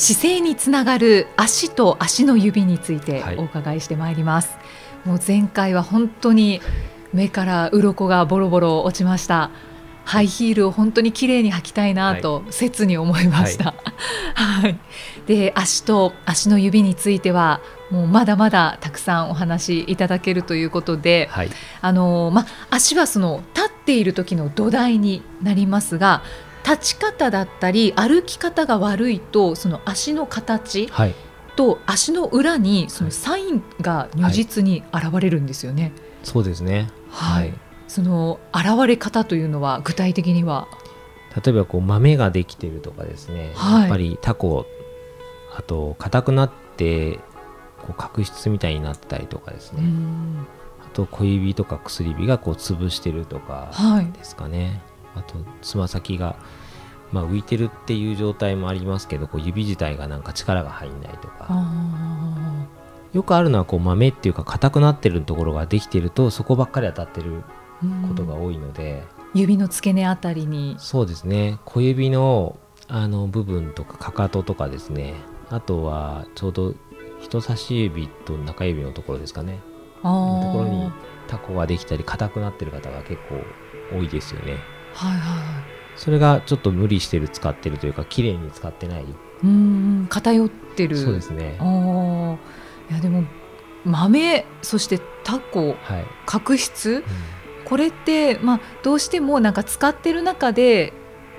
姿勢につながる足と足の指についてはい。お伺いしてまいります、もう前回は本当に目から鱗がボロボロ落ちました。ハイヒールを本当に綺麗に履きたいなと切に思いました、はい。で足と足の指についてはもうまだまだたくさんお話しいただけるということで、はい、あのま、足はその立っている時の土台になりますが立ち方だったり歩き方が悪いとその足の形はい、と足の裏にそのサインが如実に現れるんですよね。そうですね。はい。その現れ方というのは具体的には？例えばこう豆ができてるとかですね、はい。やっぱりタコあと硬くなってこう角質みたいになってたりとかですうね、ん。あと小指とか薬指がこう潰してるとかはい。ですかね。あとつま先がまあ浮いてるっていう状態もありますけど、こう指自体がなんか力が入んないとか。あよくあるのはこう豆っていうか硬くなってるところができてるとそこばっかり当たってるーことが多いので、指の付け根あたりに。そうですね。小指のあの部分とかかかととかですね。あとはちょうど人差し指と中指のところですかね。あのところにータコができたり硬くなってる方が結構多いですよねはいはいそれがちょっと無理してる使ってるというか綺麗に使ってない。うん偏ってる。そうですね。あー。いやでも豆そしてタコはい、角質？うん。これって、まあ、どうしてもなんか使ってる中で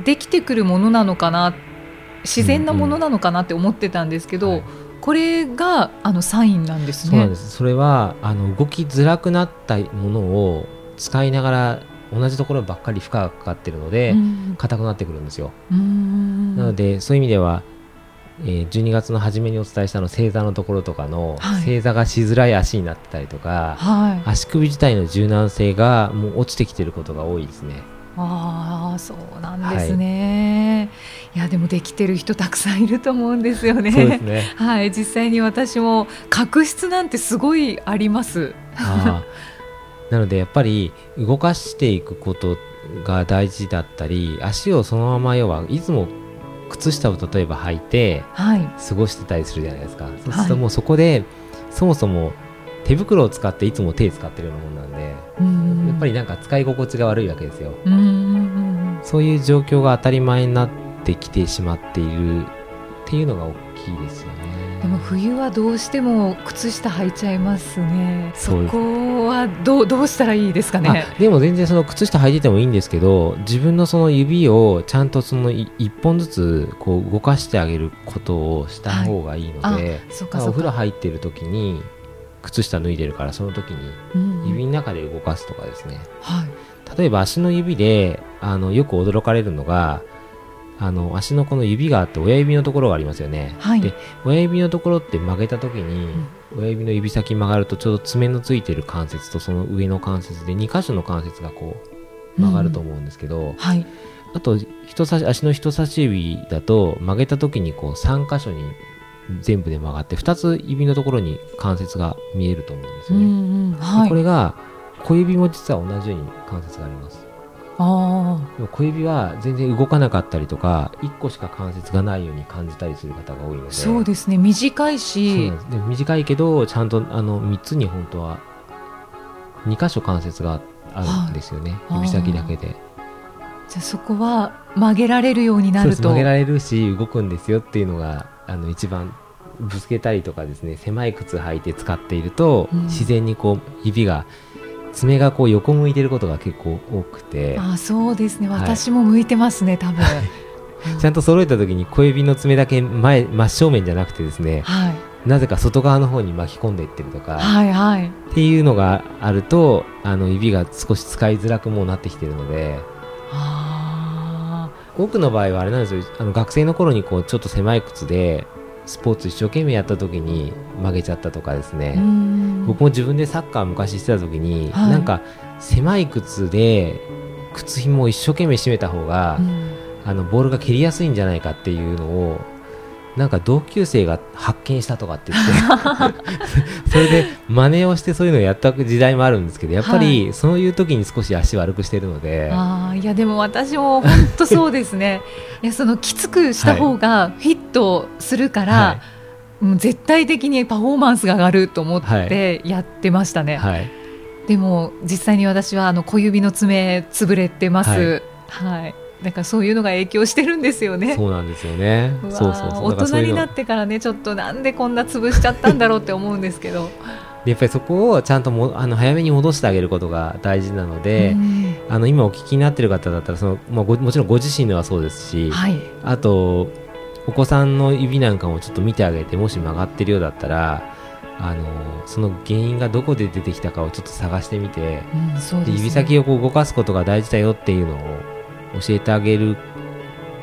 できてくるものなのかな自然なものなのかなって思ってたんですけど、はいこれがあのサインなんですね。そうなんです。それはあの動きづらくなったものを使いながら同じところばっかり負荷がかかってるのでうん。硬くなってくるんですよ。うん。なのでそういう意味では、えー12月の初めにお伝えしたの正座のところとかの、はい。正座がしづらい足になってたりとかはい、足首自体の柔軟性がもう落ちてきてることが多いですね。ああそうなんですね、い、やでもできてる人たくさんいると思うんですよね。ね。はい。実際に私も角質なんてすごいあります。なのでやっぱり動かしていくことが大事だったり足をそのまま要はいつも靴下を例えば履いてはい。過ごしてたりするじゃないですか、そうするともうそこでそもそも手袋を使っていつも手使ってるようなもんなんで、うん。やっぱりなんか使い心地が悪いわけですよ。うそういう状況が当たり前になってきてしまっているっていうのが大きいですよねでも冬はどうしても靴下履いちゃいますね。そこはどうどうしたらいいですかね？あでも全然その靴下履いててもいいんですけど自分のその指をちゃんとそのい一本ずつこう動かしてあげることをした方がいいので、そうかそうまあお風呂か。入ってる時に靴下脱いでるからその時にうん指の中で動かすとかですね、はい。例えば足の指であのよく驚かれるのがあの足のこの指があって親指のところがありますよね、はい。で親指のところって曲げた時に、親指の指先曲がるとちょうど爪のついてる関節とその上の関節で2箇所の関節がこう曲がると思うんですけど、はい。あと人差し足の人差し指だと曲げた時にこう3箇所に全部で曲がって2つ指のところに関節が見えると思うんですうよね、んうん。はい。これが小指も実は同じように関節があります小指は全然動かなかったりとか1個しか関節がないように感じたりする方が多いのあで。そうですね。短いし。で短いけどちゃんとあの3つに本当は2箇所関節があるんですよね、はい指先だけで。じゃあそこは曲げられるようになると。曲げられるし動くんですよっていうのがあの一番ぶつけたりとかですね。狭い靴履いて使っていると、うん。自然にこう指が爪がこう横向いてることが結構多くて。あそうですね。はい。私も向いてますね多分。ちゃんと揃えた時に小指の爪だけ前真正面じゃなくてですねはい。なぜか外側の方に巻き込んでいってるとか、はいはい。っていうのがあるとあの指が少し使いづらくもうなってきてるので。あ多くの場合はあれなんですよ。あの学生の頃にこうちょっと狭い靴でスポーツ一生懸命やった時に曲げちゃったとかですね、うん。僕も自分でサッカー昔してた時に、はい。なんか狭い靴で靴紐を一生懸命締めた方が、うん。あのボールが蹴りやすいんじゃないかっていうのをなんか同級生が発見したとかって言って それで真似をしてそういうのをやった時代もあるんですけどやっぱりそういう時に少し足悪くしてるので、あーいやでも私も本当そうですね。いやそのきつくした方がフィットするから、はもう絶対的にパフォーマンスが上がると思ってやってましたね、はい、でも実際に私はあの小指の爪潰れてます。はい、だからそういうのが影響してるんですよね。そうなんですよね。うそうそうそう。大人になってからねちょっとなんでこんな潰しちゃったんだろうって思うんですけど。でやっぱりそこをちゃんともあの早めに戻してあげることが大事なので、うん。あの今お聞きになってる方だったらその、まあ、ごもちろんご自身のはそうですし、はい。あとお子さんの指なんかもちょっと見てあげてもし曲がってるようだったらあのその原因がどこで出てきたかをちょっと探してみてうん、ね。で指先をこう動かすことが大事だよっていうのを教えてあげる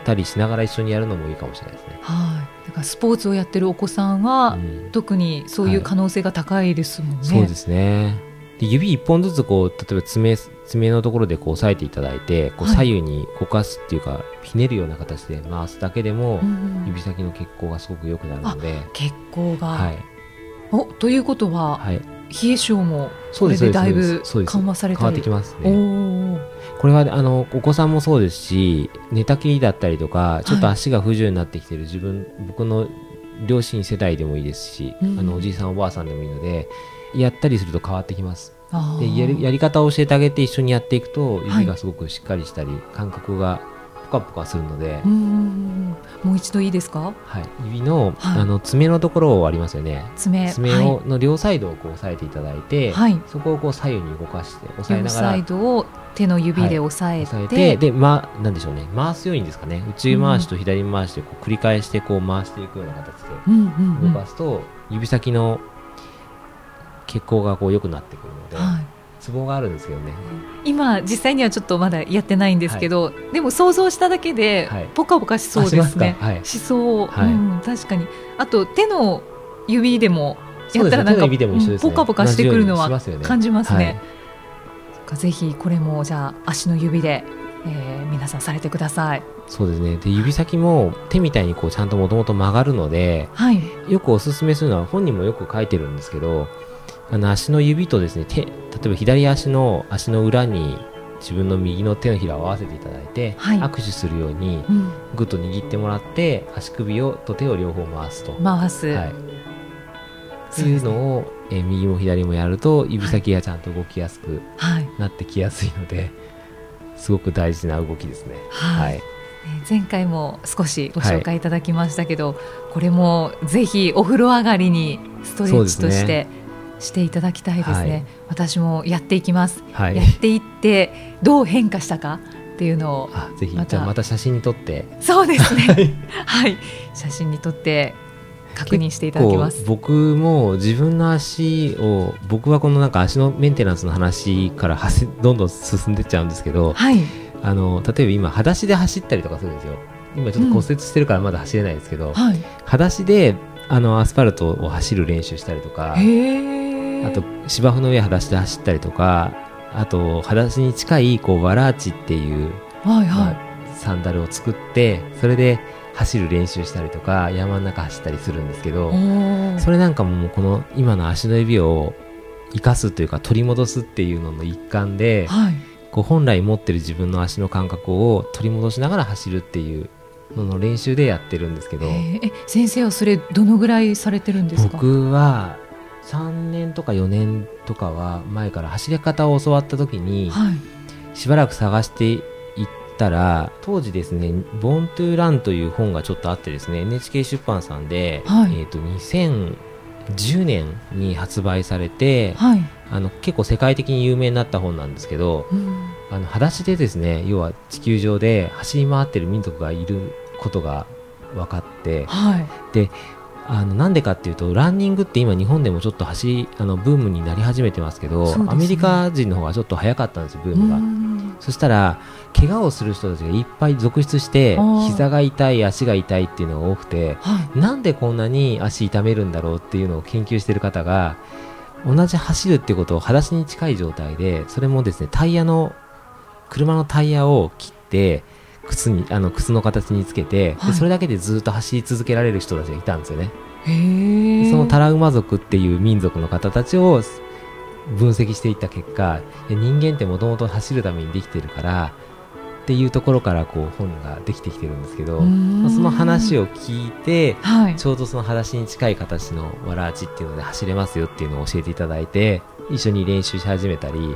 たりしながら一緒にやるのもいいかもしれないですね。はい。だからスポーツをやってるお子さんは、うん。特にそういう可能性が高いですもんね、そうですね。で指一本ずつこう例えば爪爪のところでこう押さえていただいてこうはい。左右に動かすっていうか、ひねるような形で回すだけでも、うん指先の血行がすごく良くなるので、血行が、はい。おということは、はい、冷え性もこれでだいぶ緩和されたり。変わってきますおね。ーこれはあのお子さんもそうですし寝たきりだったりとかちょっと足が不自由になってきてる自分、僕の両親世代でもいいですし、うん。あのおじいさんおばあさんでもいいのでやったりすると変わってきます。でやりやり方を教えてあげて一緒にやっていくとはい。指がすごくしっかりしたり、感覚がポカポカするので、もう一度いいですか？はい、指の,、はい。あの爪のところありますよね。爪爪を、の両サイドをこう押さえていただいて、はい、はい、そこをこう左右に動かして押さえ両ながらサイドを手の指で押さえて,、押さえてで、ま、なんでしょうね。回すようにですかね。内回しと左回しでこう繰り返してこう回していくような形で動かすと、指先の血行がこう良くなってくるので、はいツボがあるんですけどね。今実際にはちょっとまだやってないんですけど、でも想像しただけではい。ポカポカしそうですね、はい。しそう、はい。うん、確かに。あと手の指でもやったらなんかね。うんポカポカしてくるのは感じますね。ぜひこれもじゃあ足の指で、えー皆さんされてください。そうですね。で指先も手みたいにこうちゃんともともと曲がるのではい。よくおすすめするのは本人もよく書いてるんですけどあの足の指とですね手例えば左足の足の裏に自分の右の手のひらを合わせていただいて、はい。握手するようにうん、ぐっと握ってもらって足首をと手を両方回すと、回す、はい、っていうのを、えー右も左もやると指先がちゃんと動きやすくはい。なってきやすいので、すごく大事な動きですね。はい。はい、えー前回も少しご紹介い。ただきましたけど、これもぜひお風呂上がりにストレッチとしてしていただきたいですね。はい。私もやっていきます、はい。やっていってどう変化したかっていうのをあぜひまた。じゃあまた写真に撮って。そうですね。はい。写真に撮って確認していただきます。僕も自分の足を僕はこのなんか足のメンテナンスの話からはせどんどん進んでっちゃうんですけどはい。あの例えば今裸足で走ったりとかするんですよ。今ちょっと骨折してるからまだ走れないですけど、はい。裸足であのアスファルトを走る練習したりとかあと芝生の上裸足で走ったりとかあと裸足に近いこうワラーチっていう、はいまはあサンダルを作ってそれで走る練習したりとか山の中走ったりするんですけどそれなんかもこの今の足の指を生かすというか取り戻すっていうのの一環ではい。こう本来持ってる自分の足の感覚を取り戻しながら走るっていうのの練習でやってるんですけどへー。え先生はそれどのぐらいされてるんですか？僕は3年とか4年とかは前から走り方を教わった時にはい。しばらく探していったら当時ですね「ボーントゥーランという本がちょっとあってですね NHK 出版さんで、はい。えー、と2010年に発売されてはい。あの結構世界的に有名になった本なんですけどうん。あの裸足でですね要は地球上で走り回ってる民族がいることが分かってはいあのなんでかっていうとランニングって今日本でもちょっと走りあのブームになり始めてますけどね。アメリカ人の方がちょっと早かったんですよブームが。うん。そしたら怪我をする人たちがいっぱい続出して膝が痛い足が痛いっていうのが多くてはい。なんでこんなに足痛めるんだろうっていうのを研究している方が同じ走るってことを裸足に近い状態でそれもですねタイヤの車のタイヤを切って靴にあの靴の形につけて、はい。でそれだけでずっと走り続けられる人たちがいたんですよね。そのタラウマ族っていう民族の方たちを分析していった結果人間ってもともと走るためにできてるからっていうところからこう本ができてきてるんですけど、まあその話をを聞いてはい。ちょうどその裸足に近い形のわらあちっていうので走れますよっていうのを教えていただいて一緒に練習し始めたりはい。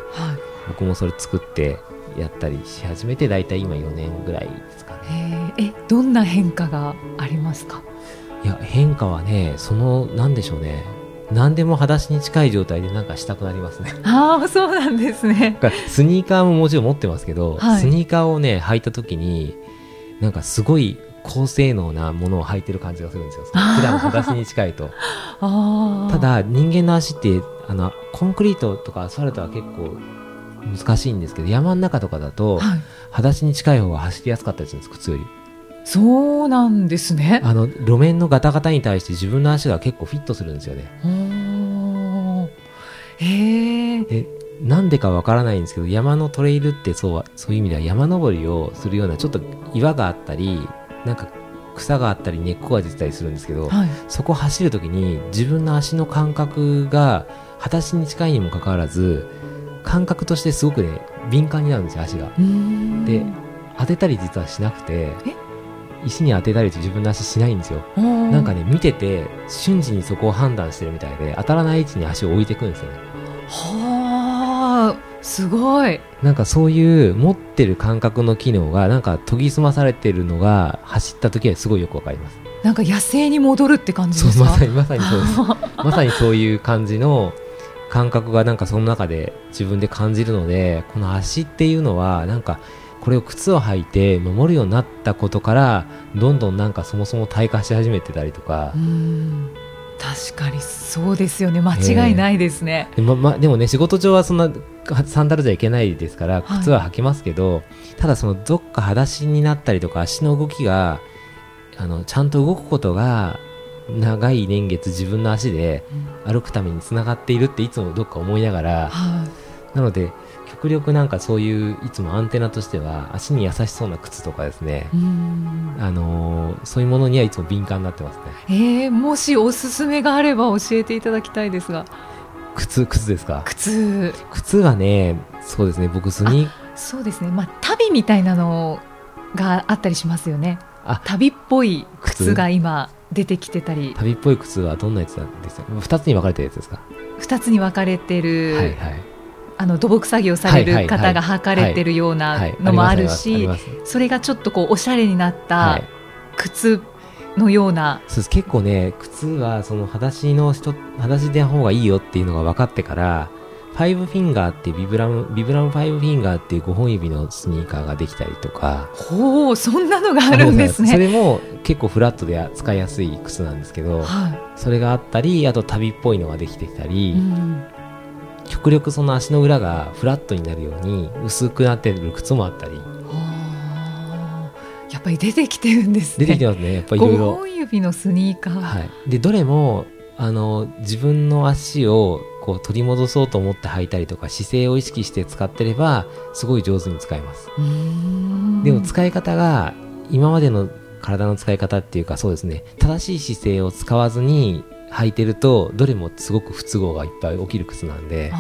僕もそれ作ってやったりし始めて大体今4年ぐらいですかね。えどんな変化がありますか？いや変化はねそのなんでしょうね。何でも裸足に近い状態でなんかしたくなりますね。ああそうなんですね。スニーカーももちろん持ってますけど、はい。スニーカーをね履いた時になんかすごい高性能なものを履いてる感じがするんですよ。普段裸足に近いと。ただ人間の足ってあのコンクリートとかアスファルトは結構難しいんですけど山の中とかだとはい。裸足に近い方が走りやすかったりするんです靴より。そうなんですね。あの路面のガタガタに対して自分の足が結構フィットするんですよね。えでなんでかわからないんですけど山のトレイルってそうはそういう意味では山登りをするようなちょっと岩があったりなんか草があったり根っこが出てたりするんですけど、はい。そこを走るときに自分の足の感覚が裸足に近いにもかかわらず感覚としてすごくね敏感になるんですよ足が。で当てたり実はしなくてえ？石に当てたり自分の足しないんですよ。なんかね見てて瞬時にそこを判断してるみたいで当たらない位置に足を置いていくんですよね。はあすごい。なんかそういう持ってる感覚の機能がなんか研ぎ澄まされてるのが走った時はすごいよくわかります。なんか野生に戻るって感じですか？そうまさにまさにそうです。まさにそういう感じの感覚がなんかその中で自分で感じるのでこの足っていうのはなんかこれを靴を履いて守るようになったことからどんどんなんかそもそも退化し始めてたりとか。確かにそうですよね。間違いないですね、で,、まま、でもね仕事上はそんなサンダルじゃいけないですからはい。靴は履けますけど、ただそのどっか裸足になったりとか足の動きがあのちゃんと動くことが長い年月自分の足で歩くためにつながっているっていつもどっか思いながらはなので極力なんかそういういつもアンテナとしては足に優しそうな靴とかですね。あのーそういうものにはいつも敏感になってますね。えー、もしおすすめがあれば教えていただきたいですが。靴靴ですか？靴。靴はねそうですね。僕スニーそうですね。まあ旅みたいなのがあったりしますよね。あ。旅っぽい靴靴が今出てきてたり。旅っぽい靴はどんなやつなんですか？2つに分かれてるやつですか、2つに分かれてる、はいはい。あの土木作業される方が履かれてるようはない。のもあるりしそれがちょっとこうおしゃれになっはたい。靴のような、そうです。結構ね靴はその裸足の人裸足で方がいいよっていうのが分かってから Five Finger って Vibram Vibram Five Finger っていう5本指のスニーカーができたりとかほうそんなのがあるんですね。それも結構フラットで使いやすい靴なんですけどはそれがあったりあと足袋っぽいのができてきたい、り、うん極力その足の裏がフラットになるように薄くなってる靴もあったりはあやっぱり出てきてるんですね。出てきてますねやっぱりいろい5ろ。本指のスニーカー。はい、でどれもあの自分の足をこう取り戻そうと思って履いたりとか姿勢を意識して使ってればすごい上手に使えます、でも使い方が今までの体の使い方っていうかそうですね。正しい姿勢を使わずに履いてるとどれもすごく不都合がいっぱい起きる靴なんで。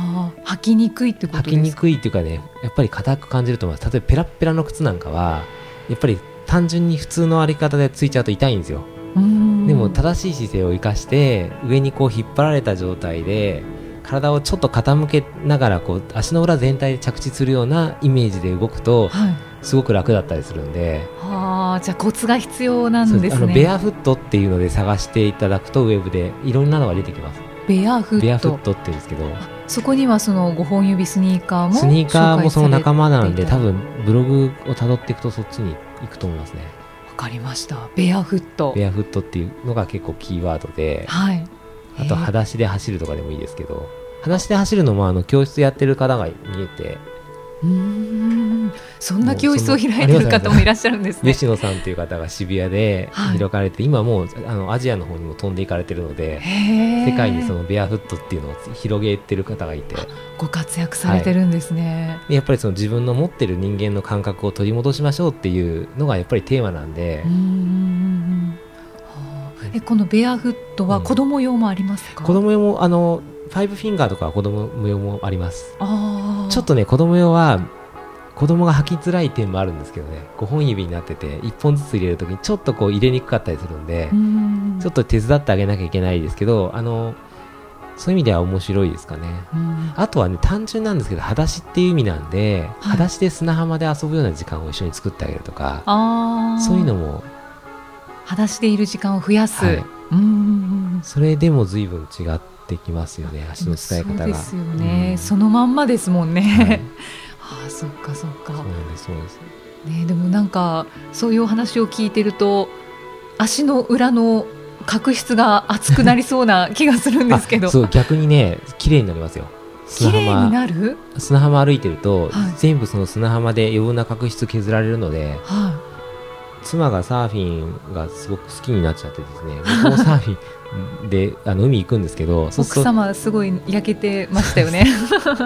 履きにくいってことですか？履きにくいっていうかねやっぱり硬く感じると思います例えばペラッペラの靴なんかはやっぱり単純に普通の歩き方でついちゃうと痛いんですよ。でも正しい姿勢を生かして上にこう引っ張られた状態で体をちょっと傾けながらこう足の裏全体で着地するようなイメージで動くとはい、すごく楽だったりするんで。はあじゃあコツが必要なんですね。あのベアフットっていうので探していただくとウェブでいろんなのが出てきます。ベアフット。ベアフットって言うんですけど。そこにはその5本指スニーカーもスニーカーもその仲間なんで多分ブログをたどっていくとそっちに行くと思いますね。たわかりました。ベアフット。ベアフットっていうのが結構キーワードで。はいあと裸足で走るとかでもいいですけど裸足で走るのもあの教室やってる方が見えてうん。そんな教室を開いてる方もいらっしゃるんですね。吉野さんという方が渋谷で開かれて、はい、今もうあのアジアの方にも飛んでいかれてるので世界にそのベアフットっていうのを広げてる方がいて。ご活躍されてるんですね、はい、やっぱりその自分の持ってる人間の感覚を取り戻しましょうっていうのがやっぱりテーマなんで。うんえこのベアフットは子供用もありますか、うん、子供用もあのファイブフィンガーとか子供用もあります。ちょっとね子供用は子供が履きづらい点もあるんですけどね。5本指になってて1本ずつ入れるときにちょっとこう入れにくかったりするんでちょっと手伝ってあげなきゃいけないですけどあのそういう意味では面白いですかね、あとはね単純なんですけど裸足っていう意味なんで、はい、裸足で砂浜で遊ぶような時間を一緒に作ってあげるとかそういうのも裸足でいる時間を増やす、はい、うん。それでも随分違ってきますよね足の伝え方が。そうですよね、うん、そのまんまですもんね、はい。あそっかそっか。そうですそうです。ねでもなんかそういうお話を聞いてると足の裏の角質が厚くなりそうな気がするんですけど。そう逆にね綺麗になりますよ。綺麗になる？砂浜歩いてると、はい、全部その砂浜で余分な角質削られるので、はい、妻がサーフィンがすごく好きになっちゃってですね。僕もサーフィンであの海行くんですけど奥様すごい焼けてましたよね。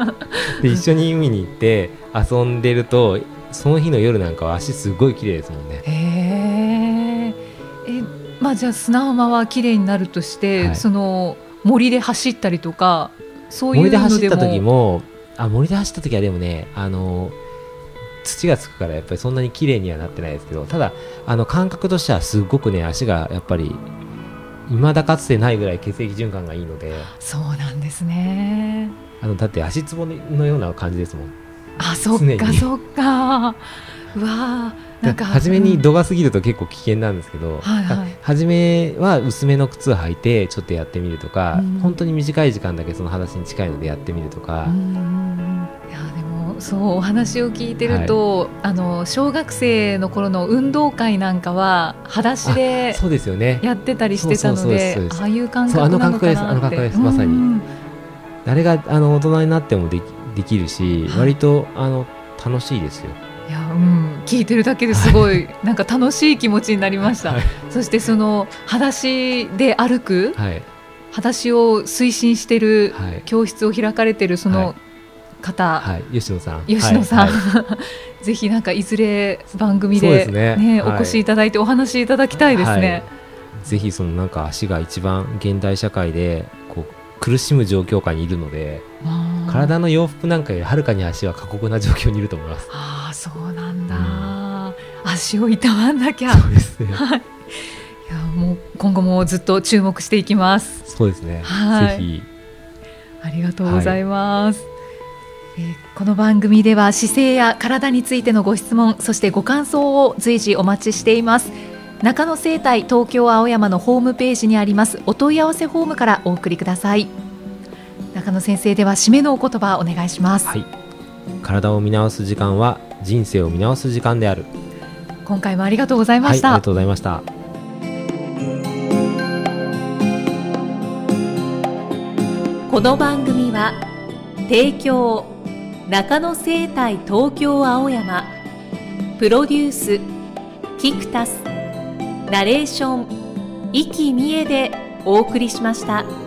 で一緒に海に行って遊んでるとその日の夜なんかは足すごい綺麗ですもんね。へえまあじゃあ砂浜は綺麗になるとして、はい、その森で走ったりとかそういう森で走った時もあ森で走った時はでもねあの土がつくからやっぱりそんなに綺麗にはなってないですけどただあの感覚としてはすごくね足がやっぱり未だかつてないぐらい血液循環がいいので。そうなんですね。あのだって足つぼのような感じですもん。あそっかそっか。うわなんか。初めに度が過ぎると結構危険なんですけど、はいはい、初めは薄めの靴履いてちょっとやってみるとか、うん、本当に短い時間だけその裸足に近いのでやってみるとか、いやでもそうお話を聞いてると、はい、あの小学生の頃の運動会なんかは裸足でそうですよね。やってたりしてたのでああいう感覚なのかなって。あの感覚ですまさに、あれがあの大人になってもできできるし、割とあの楽しいですよ。いやうん。聞いてるだけですごい、なんか楽しい気持ちになりました、はい、そしてその裸足で歩く、はい、裸足を推進してる教室を開かれてるその方、はい、吉野さん。吉野さん、ぜひなんかいずれ番組でね、ねお越しいただいてお話しいただきたいですね、ぜひそのなんか足が一番現代社会でこう苦しむ状況下にいるので体の洋服なんかよりはるかに足は過酷な状況にいると思います。ああそうなんだ、うん、足をいたわんなきゃ。そうですね、はい、いやもう今後もずっと注目していきます。そうですね、はい、ぜひ。ありがとうございます、はいえー、この番組では姿勢や体についてのご質問そしてご感想を随時お待ちしています。中野生態東京青山のホームページにありますお問い合わせフォームからお送りください。中野先生では締めのお言葉お願いします、はい、体を見直す時間は人生を見直す時間である。今回もありがとうございました、はい、ありがとうございました。この番組は提供中野生態東京青山プロデュースキクタスナレーション生きみえでお送りしました。